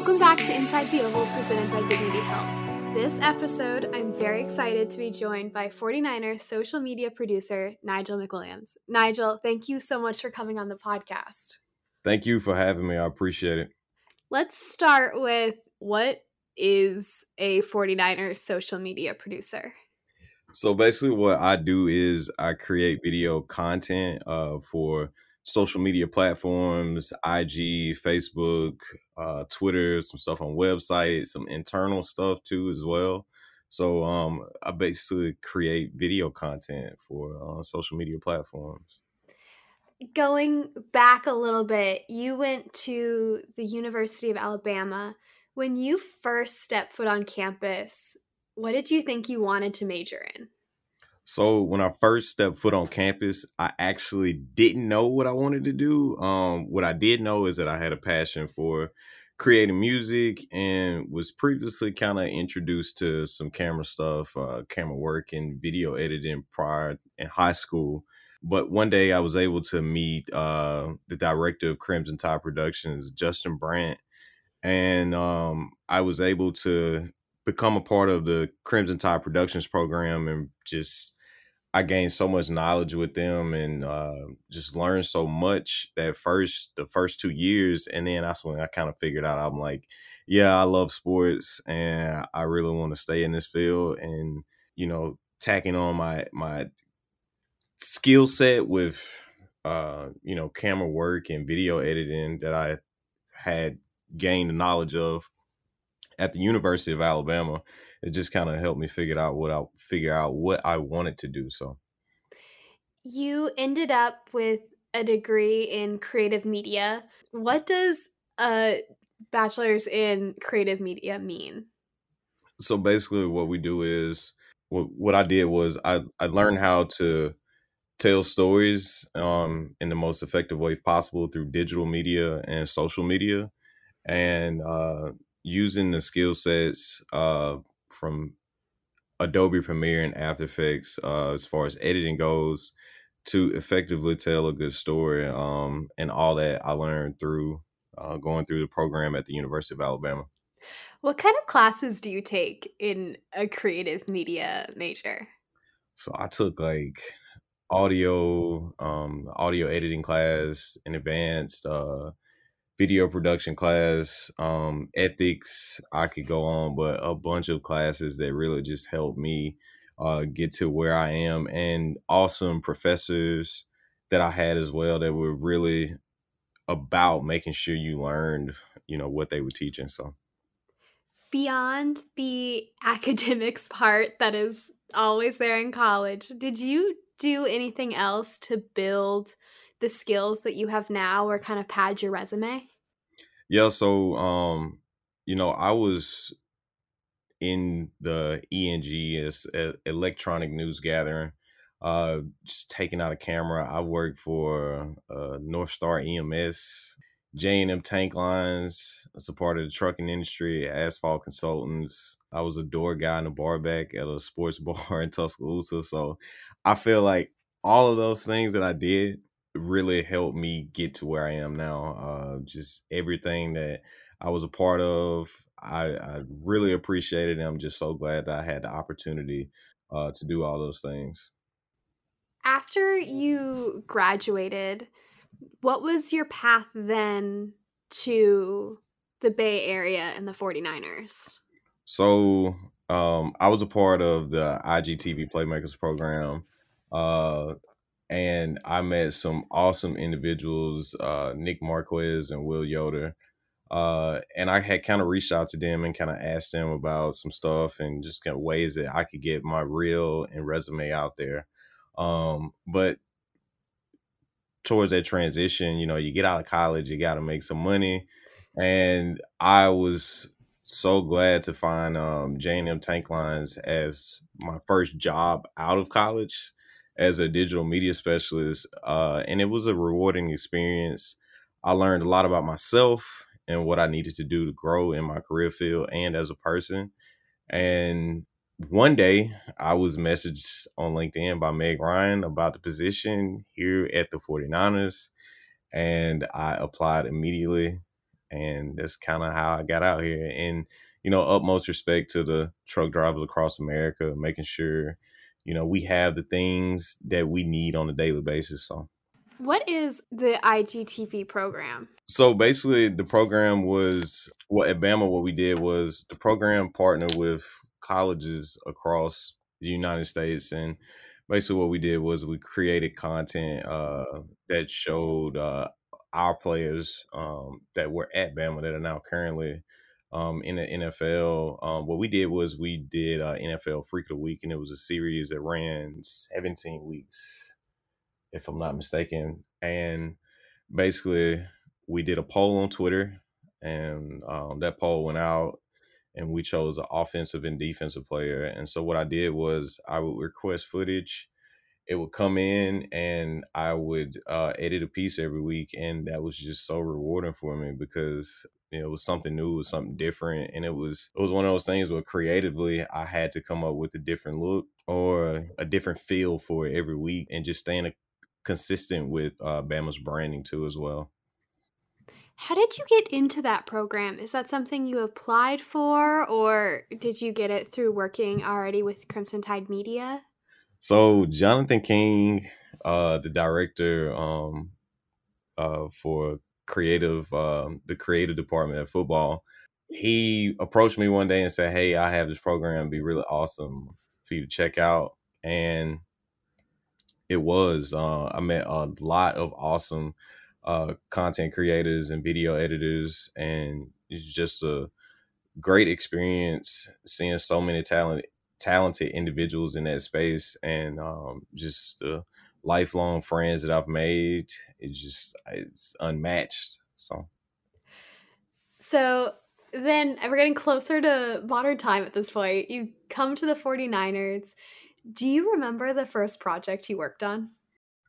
Welcome back to Inside the Oval presented by Dignity Health. This episode, I'm very excited to be joined by 49ers social media producer Nigel McWilliams. Nigel, thank you so much for coming on the podcast. Thank you for having me. I appreciate it. Let's start with what is a 49er social media producer? So basically, what I do is I create video content uh, for social media platforms, IG, Facebook, uh, Twitter, some stuff on websites, some internal stuff too as well. So um, I basically create video content for uh, social media platforms. Going back a little bit, you went to the University of Alabama. When you first stepped foot on campus, what did you think you wanted to major in? So when I first stepped foot on campus, I actually didn't know what I wanted to do. Um, what I did know is that I had a passion for creating music and was previously kind of introduced to some camera stuff, uh, camera work and video editing prior in high school. But one day I was able to meet uh, the director of Crimson Tide Productions, Justin Brandt, and um, I was able to become a part of the Crimson Tide Productions program and just I gained so much knowledge with them and uh, just learned so much that first the first two years, and then that's when I kind of figured out I'm like, yeah, I love sports and I really want to stay in this field, and you know, tacking on my my skill set with uh, you know camera work and video editing that I had gained knowledge of at the University of Alabama it just kind of helped me figure out what I figure out what I wanted to do. So you ended up with a degree in creative media. What does a bachelor's in creative media mean? So basically what we do is what, what I did was I, I learned how to tell stories um, in the most effective way possible through digital media and social media and uh, using the skill sets uh, from Adobe Premiere and After Effects uh, as far as editing goes to effectively tell a good story. Um, and all that I learned through uh, going through the program at the University of Alabama. What kind of classes do you take in a creative media major? So I took like audio, um, audio editing class in advanced, uh, video production class, um, ethics. I could go on, but a bunch of classes that really just helped me uh, get to where I am, and awesome professors that I had as well that were really about making sure you learned, you know, what they were teaching. So beyond the academics part that is always there in college, did you do anything else to build the skills that you have now or kind of pad your resume? Yeah, so um, you know, I was in the ENG as electronic news gathering, uh, just taking out a camera. I worked for uh, North Star EMS, J and M Tank Lines. As a part of the trucking industry, Asphalt Consultants. I was a door guy in a bar back at a sports bar in Tuscaloosa. So I feel like all of those things that I did really helped me get to where I am now. Uh, just everything that I was a part of, I, I really appreciated it. I'm just so glad that I had the opportunity uh, to do all those things. After you graduated, what was your path then to the Bay Area and the 49ers? So um, I was a part of the IGTV Playmakers program. Uh, and I met some awesome individuals, uh, Nick Marquez and Will Yoder. Uh, and I had kind of reached out to them and kind of asked them about some stuff and just kind of ways that I could get my reel and resume out there. Um, but towards that transition, you know, you get out of college, you got to make some money. And I was so glad to find um, J&M Tank Lines as my first job out of college as a digital media specialist, uh, and it was a rewarding experience. I learned a lot about myself and what I needed to do to grow in my career field and as a person. And one day I was messaged on LinkedIn by Meg Ryan about the position here at the 49ers. And I applied immediately. and that's kind of how I got out here. And you know, utmost respect to the truck drivers across America, making sure you know we have the things that we need on a daily basis. So. What is the IGTV program? So basically, the program was what well, at Bama. What we did was the program partnered with colleges across the United States, and basically what we did was we created content uh, that showed uh, our players um, that were at Bama that are now currently um, in the NFL. Um, what we did was we did uh, NFL Freak of the Week, and it was a series that ran 17 weeks, if I'm not mistaken. And basically, we did a poll on Twitter, and um, that poll went out, and we chose an offensive and defensive player. And so what I did was I would request footage it would come in and I would uh, edit a piece every week, and that was just so rewarding for me because you know, it was something new, it was something different, and it was it was one of those things where creatively I had to come up with a different look or a different feel for it every week, and just staying a, consistent with uh, Bama's branding too as well. How did you get into that program? Is that something you applied for, or did you get it through working already with Crimson Tide Media? So Jonathan King, uh, the director um, uh, for creative, um, the creative department at football, he approached me one day and said, "Hey, I have this program. It'd be really awesome for you to check out." And it was. Uh, I met a lot of awesome uh, content creators and video editors, and it's just a great experience seeing so many talent talented individuals in that space and um, just lifelong friends that I've made. It's just it's unmatched. So, so then we're getting closer to modern time at this point. You come to the 49ers. Do you remember the first project you worked on?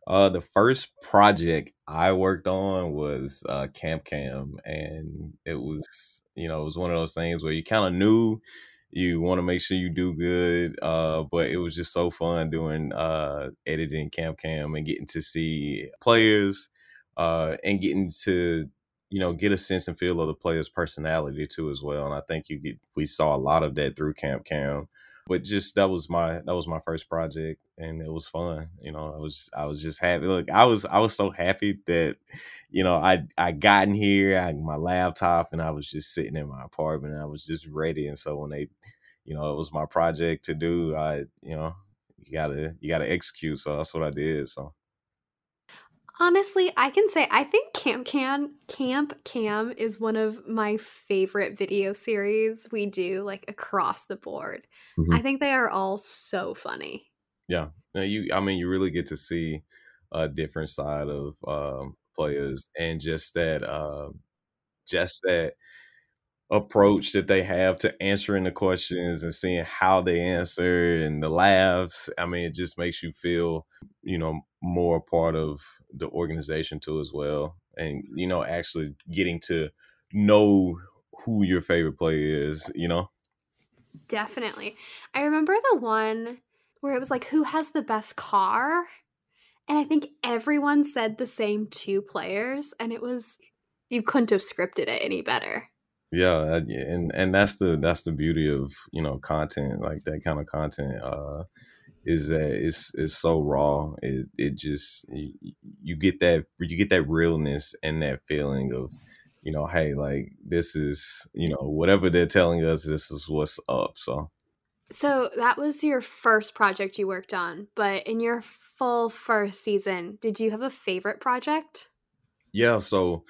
Uh, the first project I worked on was uh, Camp Cam, and it was you know it was one of those things where you kind of knew you want to make sure you do good. Uh, but it was just so fun doing uh, editing Camp Cam and getting to see players uh, and getting to you know get a sense and feel of the player's personality too as well. And I think you get we saw a lot of that through Camp Cam. But just that was my that was my first project and it was fun. You know, I was I was just happy. Look, I was I was so happy that you know I I got in here, I my laptop, and I was just sitting in my apartment. And I was just ready. And so when they, you know, it was my project to do, I you know you gotta you gotta execute. So that's what I did. So Honestly, I can say I think Camp Cam Camp Cam is one of my favorite video series we do like across the board. Mm-hmm. I think they are all so funny. Yeah. Now you I mean you really get to see a different side of um, players and just that uh, just that approach that they have to answering the questions and seeing how they answer and the laughs. I mean, it just makes you feel, you know, more part of the organization too as well. And, you know, actually getting to know who your favorite player is, you know? Definitely. I remember the one where it was like, who has the best car? And I think everyone said the same two players, and it was, you couldn't have scripted it any better. Yeah, and and that's the that's the beauty of you know content like that kind of content uh, is that it's it's so raw. It it just you, you get that you get that realness and that feeling of you know hey like this is you know whatever they're telling us this is what's up. So so that was your first project you worked on, but in your full first season, did you have a favorite project? Yeah, so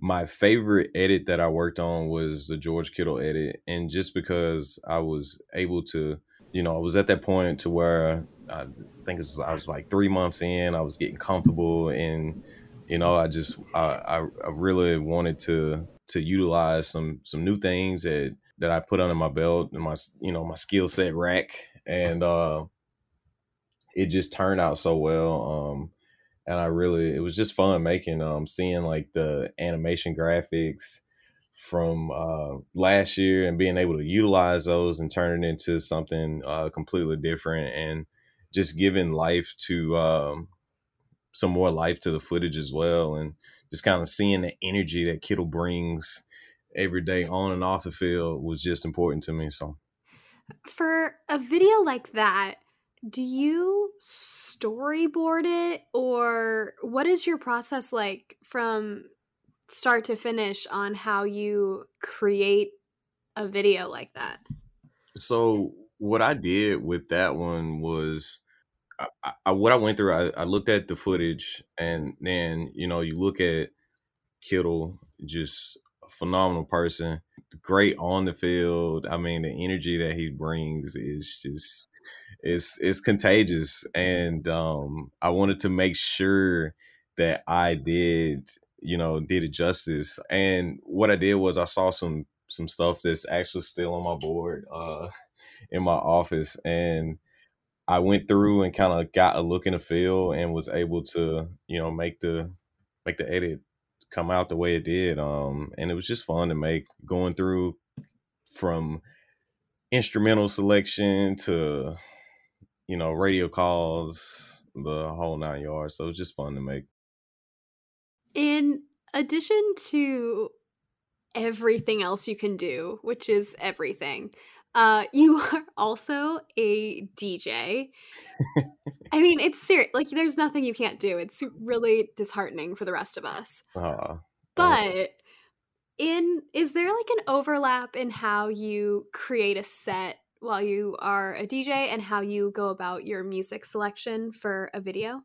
my favorite edit that I worked on was the George Kittle edit, and just because I was able to, you know, I was at that point to where I think it was, I was like three months in, I was getting comfortable, and you know, I just I, I really wanted to to utilize some some new things that that I put under my belt and my you know my skill set rack, and uh, it just turned out so well. Um, and I really it was just fun making um seeing like the animation graphics from uh, last year and being able to utilize those and turn it into something uh, completely different and just giving life to um, some more life to the footage as well and just kind of seeing the energy that Kittle brings every day on and off the field was just important to me. So For a video like that, do you storyboard it or what is your process like from start to finish on how you create a video like that? so what I did with that one was I, I, what I went through. I, I looked at the footage, and then you know you look at Kittle, just a phenomenal person, great on the field. I mean, the energy that he brings is just it's it's contagious, and um, I wanted to make sure that I did you know did it justice. And what I did was I saw some some stuff that's actually still on my board uh, in my office, and I went through and kind of got a look in the field and was able to, you know, make the make the edit come out the way it did. Um, and it was just fun to make going through from instrumental selection to, you know, radio calls, the whole nine yards. So it was just fun to make. In addition to everything else you can do, which is everything, uh, you are also a DJ. I mean, it's serious. Like, there's nothing you can't do. It's really disheartening for the rest of us. Uh, But in is there like an overlap in how you create a set while you are a DJ and how you go about your music selection for a video?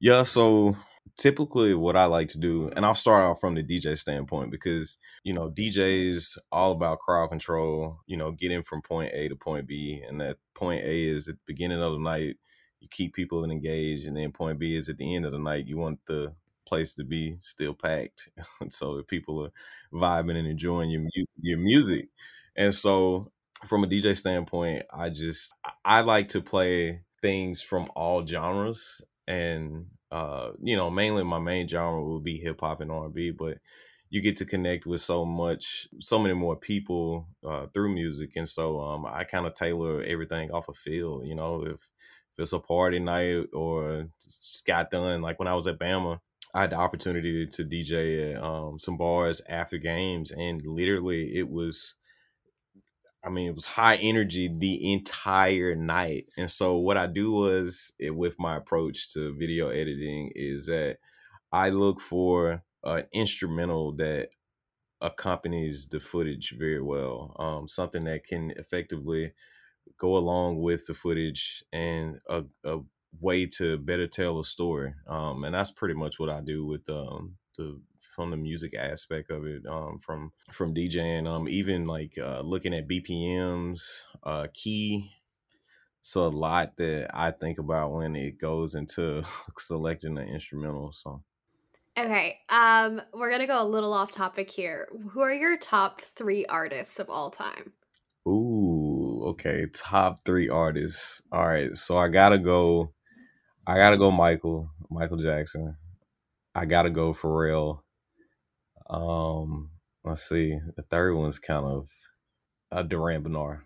Yeah, so typically what I like to do, and I'll start off from the DJ standpoint because, you know, DJs all about crowd control, you know, getting from point A to point B. And that point A is at the beginning of the night, you keep people engaged, and then point B is at the end of the night, you want the place to be still packed. so if people are vibing and enjoying your your music. And so from a DJ standpoint, I just I like to play things from all genres and uh you know mainly my main genre will be hip hop and R&B but you get to connect with so much so many more people uh through music and so um I kind of tailor everything off a of feel you know if if it's a party night or got done like when I was at Bama I had the opportunity to DJ at um, some bars after games, and literally it was, I mean, it was high energy the entire night. And so what I do was it, with my approach to video editing is that I look for an instrumental that accompanies the footage very well, um, something that can effectively go along with the footage and a, a way to better tell a story. Um, and that's pretty much what I do with um, the from the music aspect of it, um, from from DJing, um, even like uh, looking at BPMs, uh, key. So a lot that I think about when it goes into selecting the instrumental. So. Okay, um, we're gonna go a little off topic here. Who are your top three artists of all time? Ooh, okay, top three artists. All right, so I gotta go I gotta go Michael, Michael Jackson. I gotta go Pharrell. Um, let's see. The third one's kind of uh, Durand Bernarr.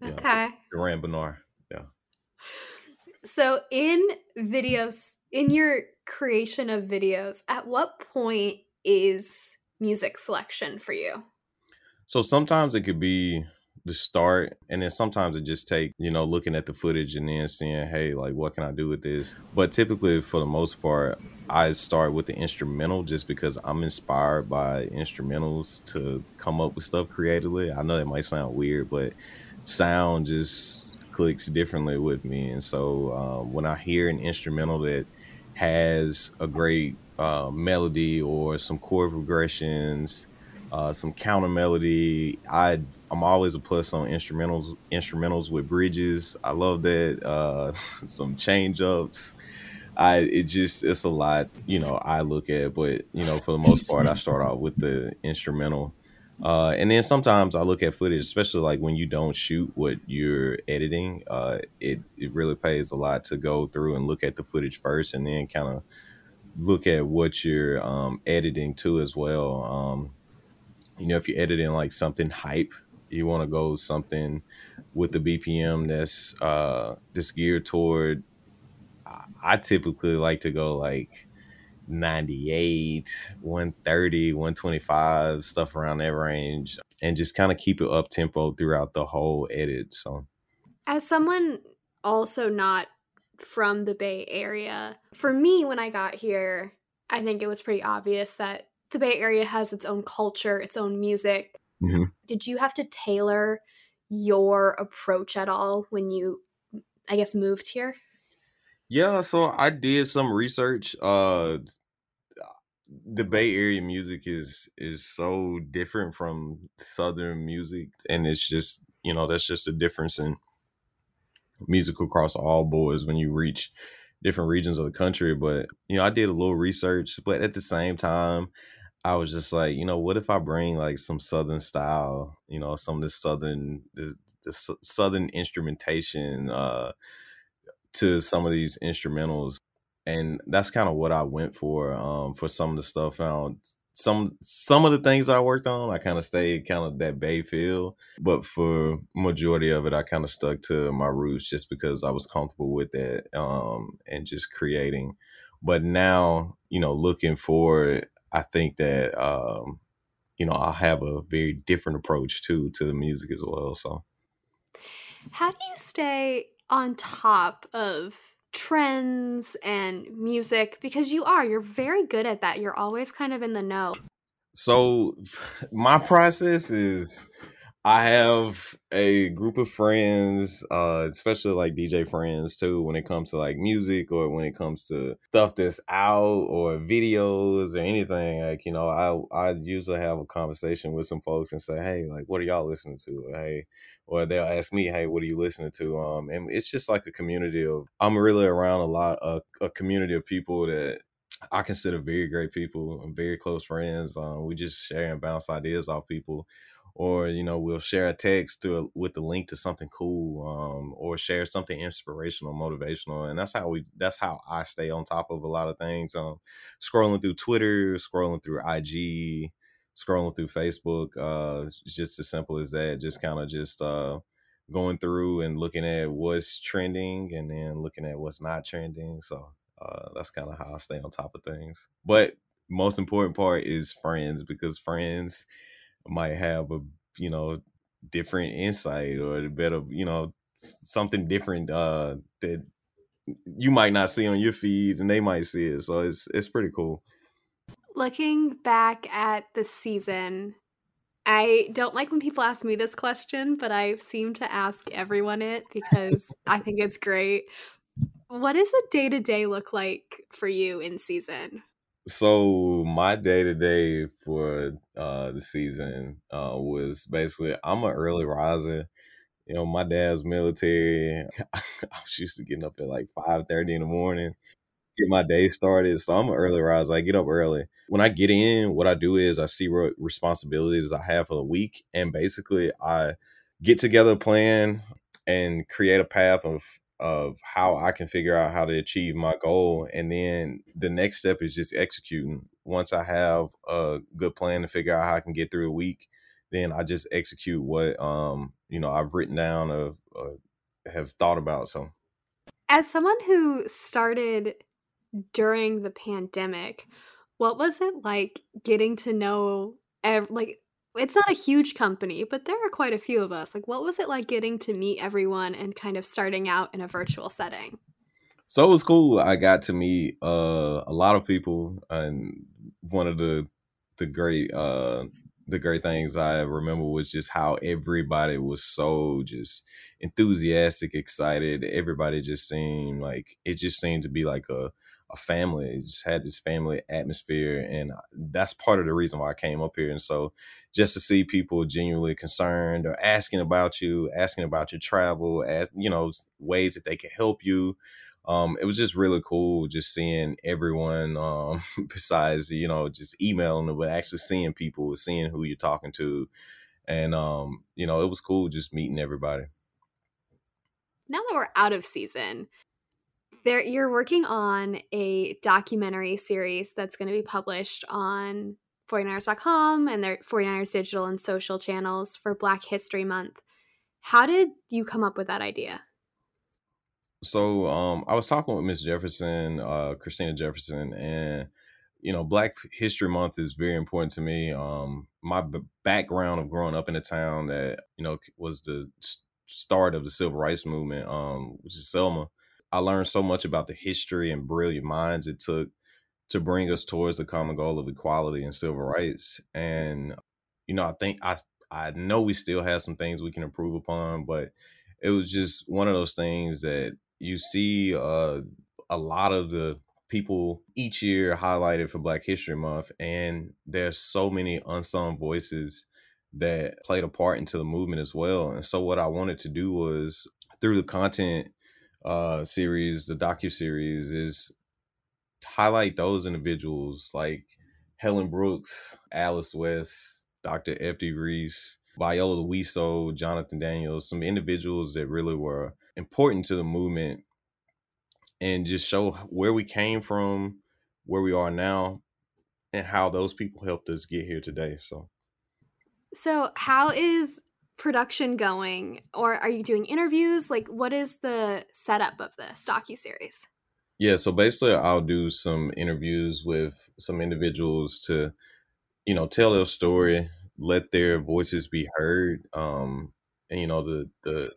Yeah. Okay. Durand Bernarr. Yeah. So in videos, in your creation of videos, at what point is music selection for you? So sometimes it could be the start and then sometimes it just take you know looking at the footage and then seeing hey like what can i do with this? But typically for the most part i start with the instrumental just because i'm inspired by instrumentals to come up with stuff creatively. I know that might sound weird but sound just clicks differently with me. And so um, when i hear an instrumental that has a great uh, melody or some chord progressions uh, some counter melody. I I'm always a plus on instrumentals instrumentals with bridges. I love that. Uh, some change ups. I it just it's a lot, you know, I look at, but you know, for the most part I start off with the instrumental. Uh, and then sometimes I look at footage, especially like when you don't shoot what you're editing. Uh, it it really pays a lot to go through and look at the footage first, and then kind of look at what you're um, editing too as well. Um, you know, if you're editing like something hype, you want to go something with the BPM that's uh that's geared toward I typically like to go like 98, 130, 125, stuff around that range, and just kind of keep it up tempo throughout the whole edit. So, as someone also not from the Bay Area, for me, when I got here, I think it was pretty obvious that the Bay Area has its own culture, its own music. mm-hmm. Did you have to tailor your approach at all when you, I guess, moved here? Yeah, so I did some research. Uh the Bay Area music is is so different from southern music and it's just, you know, that's just a difference in music across all boards when you reach different regions of the country, but you know, I did a little research, but at the same time, I was just like, you know, what if I bring like some southern style, you know, some of the southern the, the southern instrumentation uh to some of these instrumentals? And that's kind of what I went for um for some of the stuff found some some of the things I worked on I kind of stayed kind of that bay feel but for majority of it I kind of stuck to my roots just because I was comfortable with that um and just creating. But now you know looking forward I think that um you know I have a very different approach too to the music as well so. How do you stay on top of trends and music? Because you are you're very good at that. You're always kind of in the know. So my process is I have a group of friends, uh, especially like DJ friends too, when it comes to like music or when it comes to stuff that's out or videos or anything. Like, you know, I I usually have a conversation with some folks and say, Hey, like what are y'all listening to? Or, hey, or they'll ask me, Hey, what are you listening to? Um, and it's just like a community of I'm really around a lot of a community of people that I consider very great people and very close friends. Um, we just share and bounce ideas off people or you know we'll share a text to a, with the link to something cool um, or share something inspirational motivational and that's how we that's how i stay on top of a lot of things um, scrolling through twitter scrolling through ig scrolling through facebook uh, it's just as simple as that just kind of just uh, going through and looking at what's trending and then looking at what's not trending so uh, that's kind of how i stay on top of things. But most important part is friends because friends might have a you know different insight or a better you know something different uh that you might not see on your feed and they might see it so it's it's pretty cool. Looking back at the season i don't like when people ask me this question but i seem to ask everyone it because i think it's great. What does a day-to-day look like for you in season so my day to day for uh the season uh was basically I'm an early riser. You know, my dad's military. I was used to getting up at like five thirty in the morning, get my day started. So I'm an early riser. I get up early. When I get in, what I do is I see what responsibilities I have for the week, and basically I get together a plan and create a path of of how I can figure out how to achieve my goal. And then the next step is just executing. Once I have a good plan to figure out how I can get through a week, then I just execute what um you know I've written down or, or have thought about. So, as someone who started during the pandemic, what was it like getting to know ev- like it's not a huge company, but there are quite a few of us. Like, what was it like getting to meet everyone and kind of starting out in a virtual setting? So it was cool. I got to meet uh, a lot of people, and one of the the great uh, the great things I remember was just how everybody was so just enthusiastic, excited. Everybody just seemed like it just seemed to be like a a family. It just had this family atmosphere, and that's part of the reason why I came up here. And so, just to see people genuinely concerned or asking about you, asking about your travel, as you know, ways that they can help you. Um, it was just really cool just seeing everyone um, besides you know just emailing them, but actually seeing people, seeing who you're talking to, and um, you know it was cool just meeting everybody. Now that we're out of season, there you're working on a documentary series that's going to be published on 49ers.com and their 49ers digital and social channels for Black History Month. How did you come up with that idea? So um, I was talking with Miss Jefferson, uh, Christina Jefferson, and you know, Black History Month is very important to me. Um, my b- background of growing up in a town that you know was the start of the civil rights movement, um, which is Selma. I learned so much about the history and brilliant minds it took to bring us towards the common goal of equality and civil rights. And you know, I think I I know we still have some things we can improve upon, but it was just one of those things that you see uh, a lot of the people each year highlighted for Black History Month, and there's so many unsung voices that played a part into the movement as well. And so what I wanted to do was through the content uh series, the docu series, is highlight those individuals like Helen Brooks, Alice West, Dr. F.D. Reese, Viola Liuzzo, Jonathan Daniels, some individuals that really were important to the movement and just show where we came from, where we are now, and how those people helped us get here today. So So, how is production going or are you doing interviews? Like what is the setup of this docu series? Yeah, so basically I'll do some interviews with some individuals to, you know, tell their story, let their voices be heard. Um, and you know, the the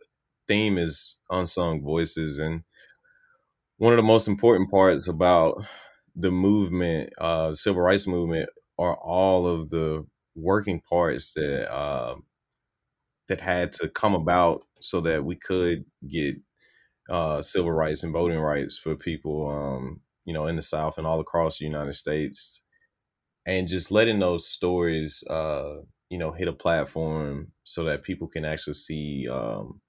theme is unsung voices and one of the most important parts about the movement, uh, civil rights movement, are all of the working parts that uh, that had to come about so that we could get uh, civil rights and voting rights for people, um, you know, in the South and all across the United States, and just letting those stories, uh, you know, hit a platform so that people can actually see, um,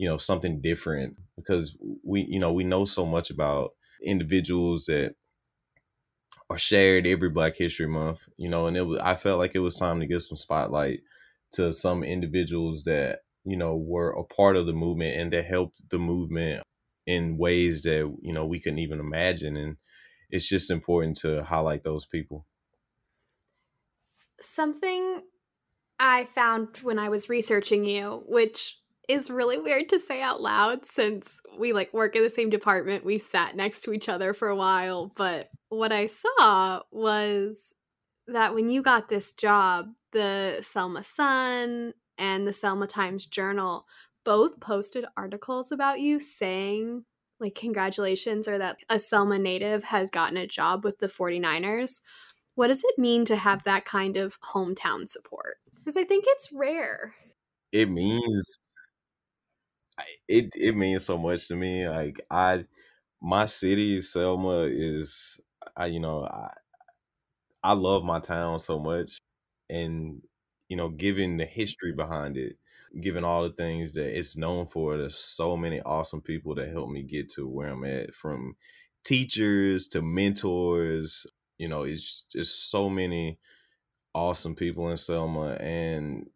you know, something different because we, you know, we know so much about individuals that are shared every Black History Month, you know, and it was I felt like it was time to give some spotlight to some individuals that you know were a part of the movement and that helped the movement in ways that you know we couldn't even imagine and it's just important to highlight those people. Something i found when i was researching you which is really weird to say out loud since we like work in the same department we sat next to each other for a while but what i saw was that when you got this job the selma sun and the Selma Times Journal both posted articles about you saying like congratulations or that a Selma native has gotten a job with the 49ers. What does it mean to have that kind of hometown support? Because I think it's rare. It means it it means so much to me. Like I my city Selma is I you know I I love my town so much and you know, given the history behind it, given all the things that it's known for, there's so many awesome people that helped me get to where I'm at from teachers to mentors. You know, it's just so many awesome people in Selma and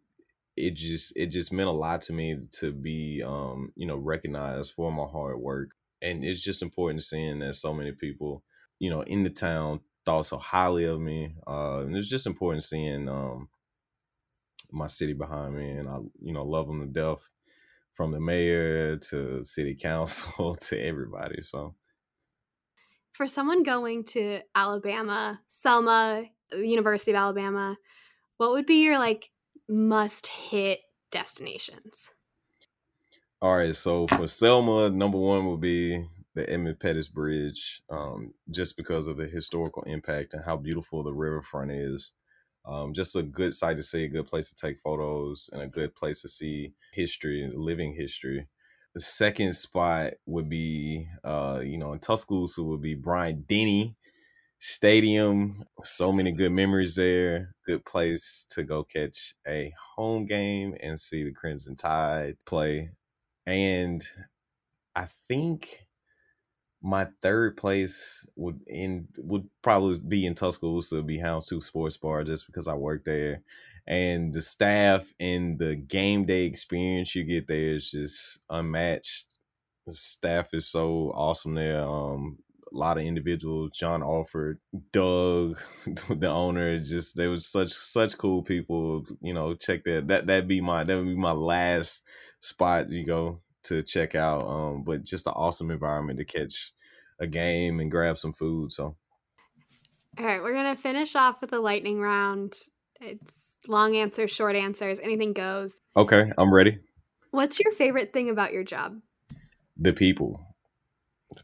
it just it just meant a lot to me to be um, you know, recognized for my hard work. And it's just important seeing that so many people, you know, in the town thought so highly of me. Uh, and it's just important seeing um, my city behind me, and I you know love them to death, from the mayor to city council to everybody. So, for someone going to Alabama, Selma, University of Alabama, what would be your like must hit destinations? All right, so for Selma, number one would be the Edmund Pettus Bridge, um, just because of the historical impact and how beautiful the riverfront is. Um, just a good site to see, a good place to take photos, and a good place to see history, living history. The second spot would be, uh, you know, in Tuscaloosa would be Bryant-Denny Stadium. So many good memories there. Good place to go catch a home game and see the Crimson Tide play. And I think my third place would in would probably be in Tuscaloosa, be Houndstooth Sports Bar, just because I work there, and the staff and the game day experience you get there is just unmatched. The staff is so awesome there. Um, lot of individuals, John Alford, Doug, the owner, just they was such such cool people. You know, check that that that'd be my that would be my last spot. You go to check out. Um, but just an awesome environment to catch a game and grab some food. So All right, we're going to finish off with a lightning round. It's long answers, short answers, anything goes. Okay, I'm ready. What's your favorite thing about your job? The people.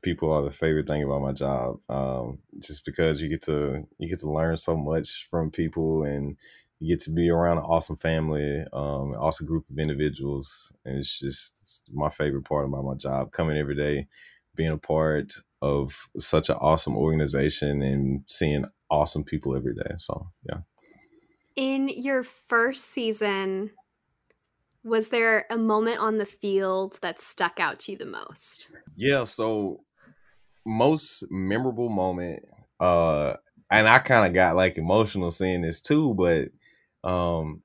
People are the favorite thing about my job. Um, just because you get to you get to learn so much from people and you get to be around an awesome family, um, awesome group of individuals, and it's just it's my favorite part about my job. Coming every day, being a part of such an awesome organization, and seeing awesome people every day. So yeah. In your first season, was there a moment on the field that stuck out to you the most? Yeah, so most memorable moment, uh, and I kind of got like emotional seeing this too, but um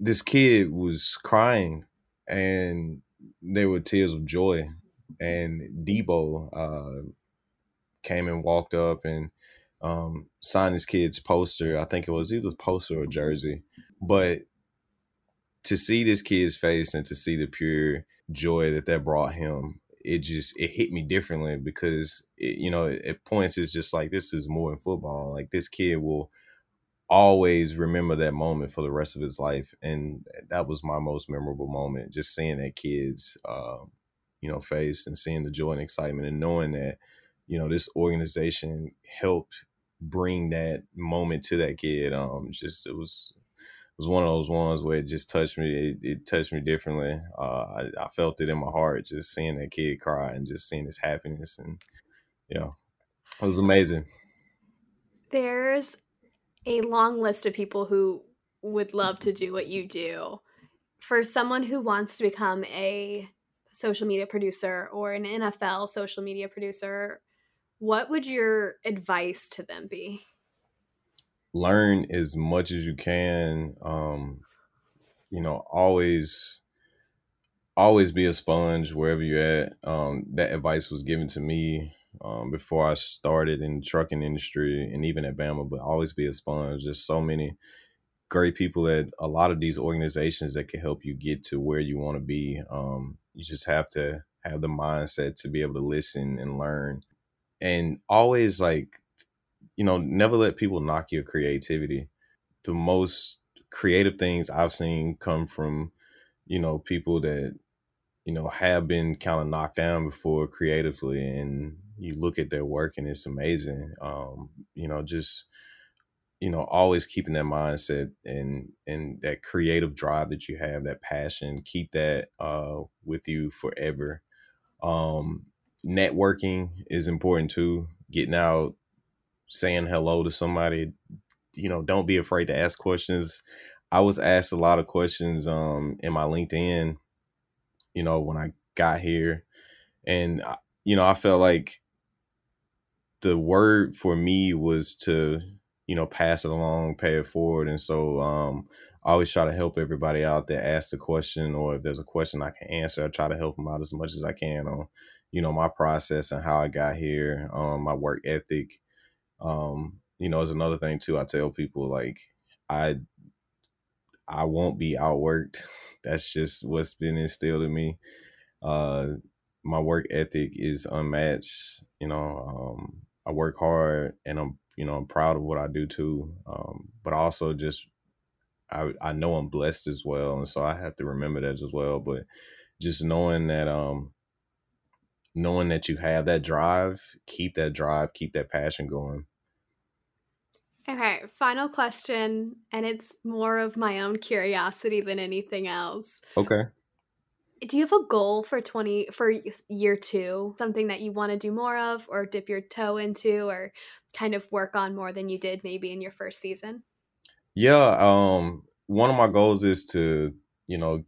this kid was crying and there were tears of joy and Deebo uh came and walked up and um signed his kid's poster. I think it was either poster or jersey. But to see this kid's face and to see the pure joy that that brought him it just it hit me differently because it, you know at points it's just like this is more than football. Like this kid will always remember that moment for the rest of his life and that was my most memorable moment just seeing that kid's uh, you know face and seeing the joy and excitement and knowing that you know this organization helped bring that moment to that kid. Um just it was was one of those ones where it just touched me. It, it touched me differently. Uh, I, I, felt it in my heart just seeing that kid cry and just seeing his happiness, and yeah, it was amazing. There's a long list of people who would love to do what you do. For someone who wants to become a social media producer or an NFL social media producer, what would your advice to them be? Learn as much as you can. Um, you know, always always be a sponge wherever you're at. Um, that advice was given to me um, before I started in the trucking industry and even at Bama, but always be a sponge. There's so many great people at a lot of these organizations that can help you get to where you want to be. Um, you just have to have the mindset to be able to listen and learn and always like you know, never let people knock your creativity. The most creative things I've seen come from, you know, people that, you know, have been kind of knocked down before creatively and you look at their work and it's amazing. Um, you know, just you know, always keeping that mindset and and that creative drive that you have, that passion, keep that uh with you forever. Um networking is important too. Getting out, saying hello to somebody you know don't be afraid to ask questions. I was asked a lot of questions um in my linkedin you know when i got here. And you know i felt like the word for me was to you know pass it along pay it forward. And so um i always try to help everybody out that asks a question or if there's a question i can answer i try to help them out as much as i can on you know my process and how i got here um my work ethic um, you know, is another thing too. I tell people like I I won't be outworked. That's just what's been instilled in me. Uh, my work ethic is unmatched. You know, um, I work hard, and I'm you know I'm proud of what I do too. Um, but also just I I know I'm blessed as well, and so I have to remember that as well. But just knowing that um knowing that you have that drive, keep that drive, keep that passion going. Okay, final question, and it's more of my own curiosity than anything else. Okay. Do you have a goal for 20 for year 2? Something that you want to do more of or dip your toe into or kind of work on more than you did maybe in your first season? Yeah, um one of my goals is to, you know,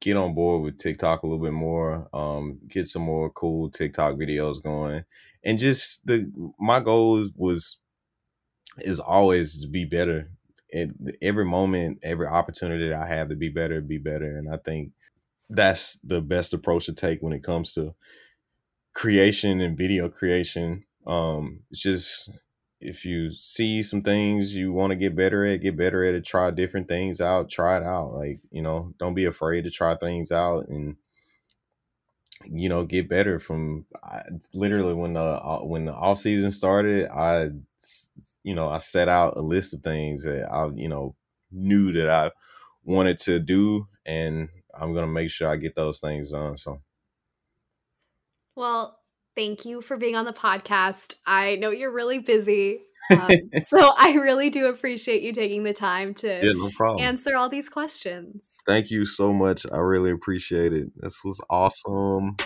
get on board with TikTok a little bit more, um get some more cool TikTok videos going. And just the my goal was is always to be better. And every moment, every opportunity that I have to be better, be better. And I think that's the best approach to take when it comes to creation and video creation. Um, it's just if you see some things you want to get better at, get better at it, try different things out, try it out. Like, you know, don't be afraid to try things out and you know get better from I, literally when the uh, when the off season started i you know i set out a list of things that i you know knew that i wanted to do and i'm gonna make sure i get those things done so. Well thank you for being on the podcast. I know you're really busy um, so I really do appreciate you taking the time to yeah, no answer all these questions. Thank you so much. I really appreciate it. This was awesome.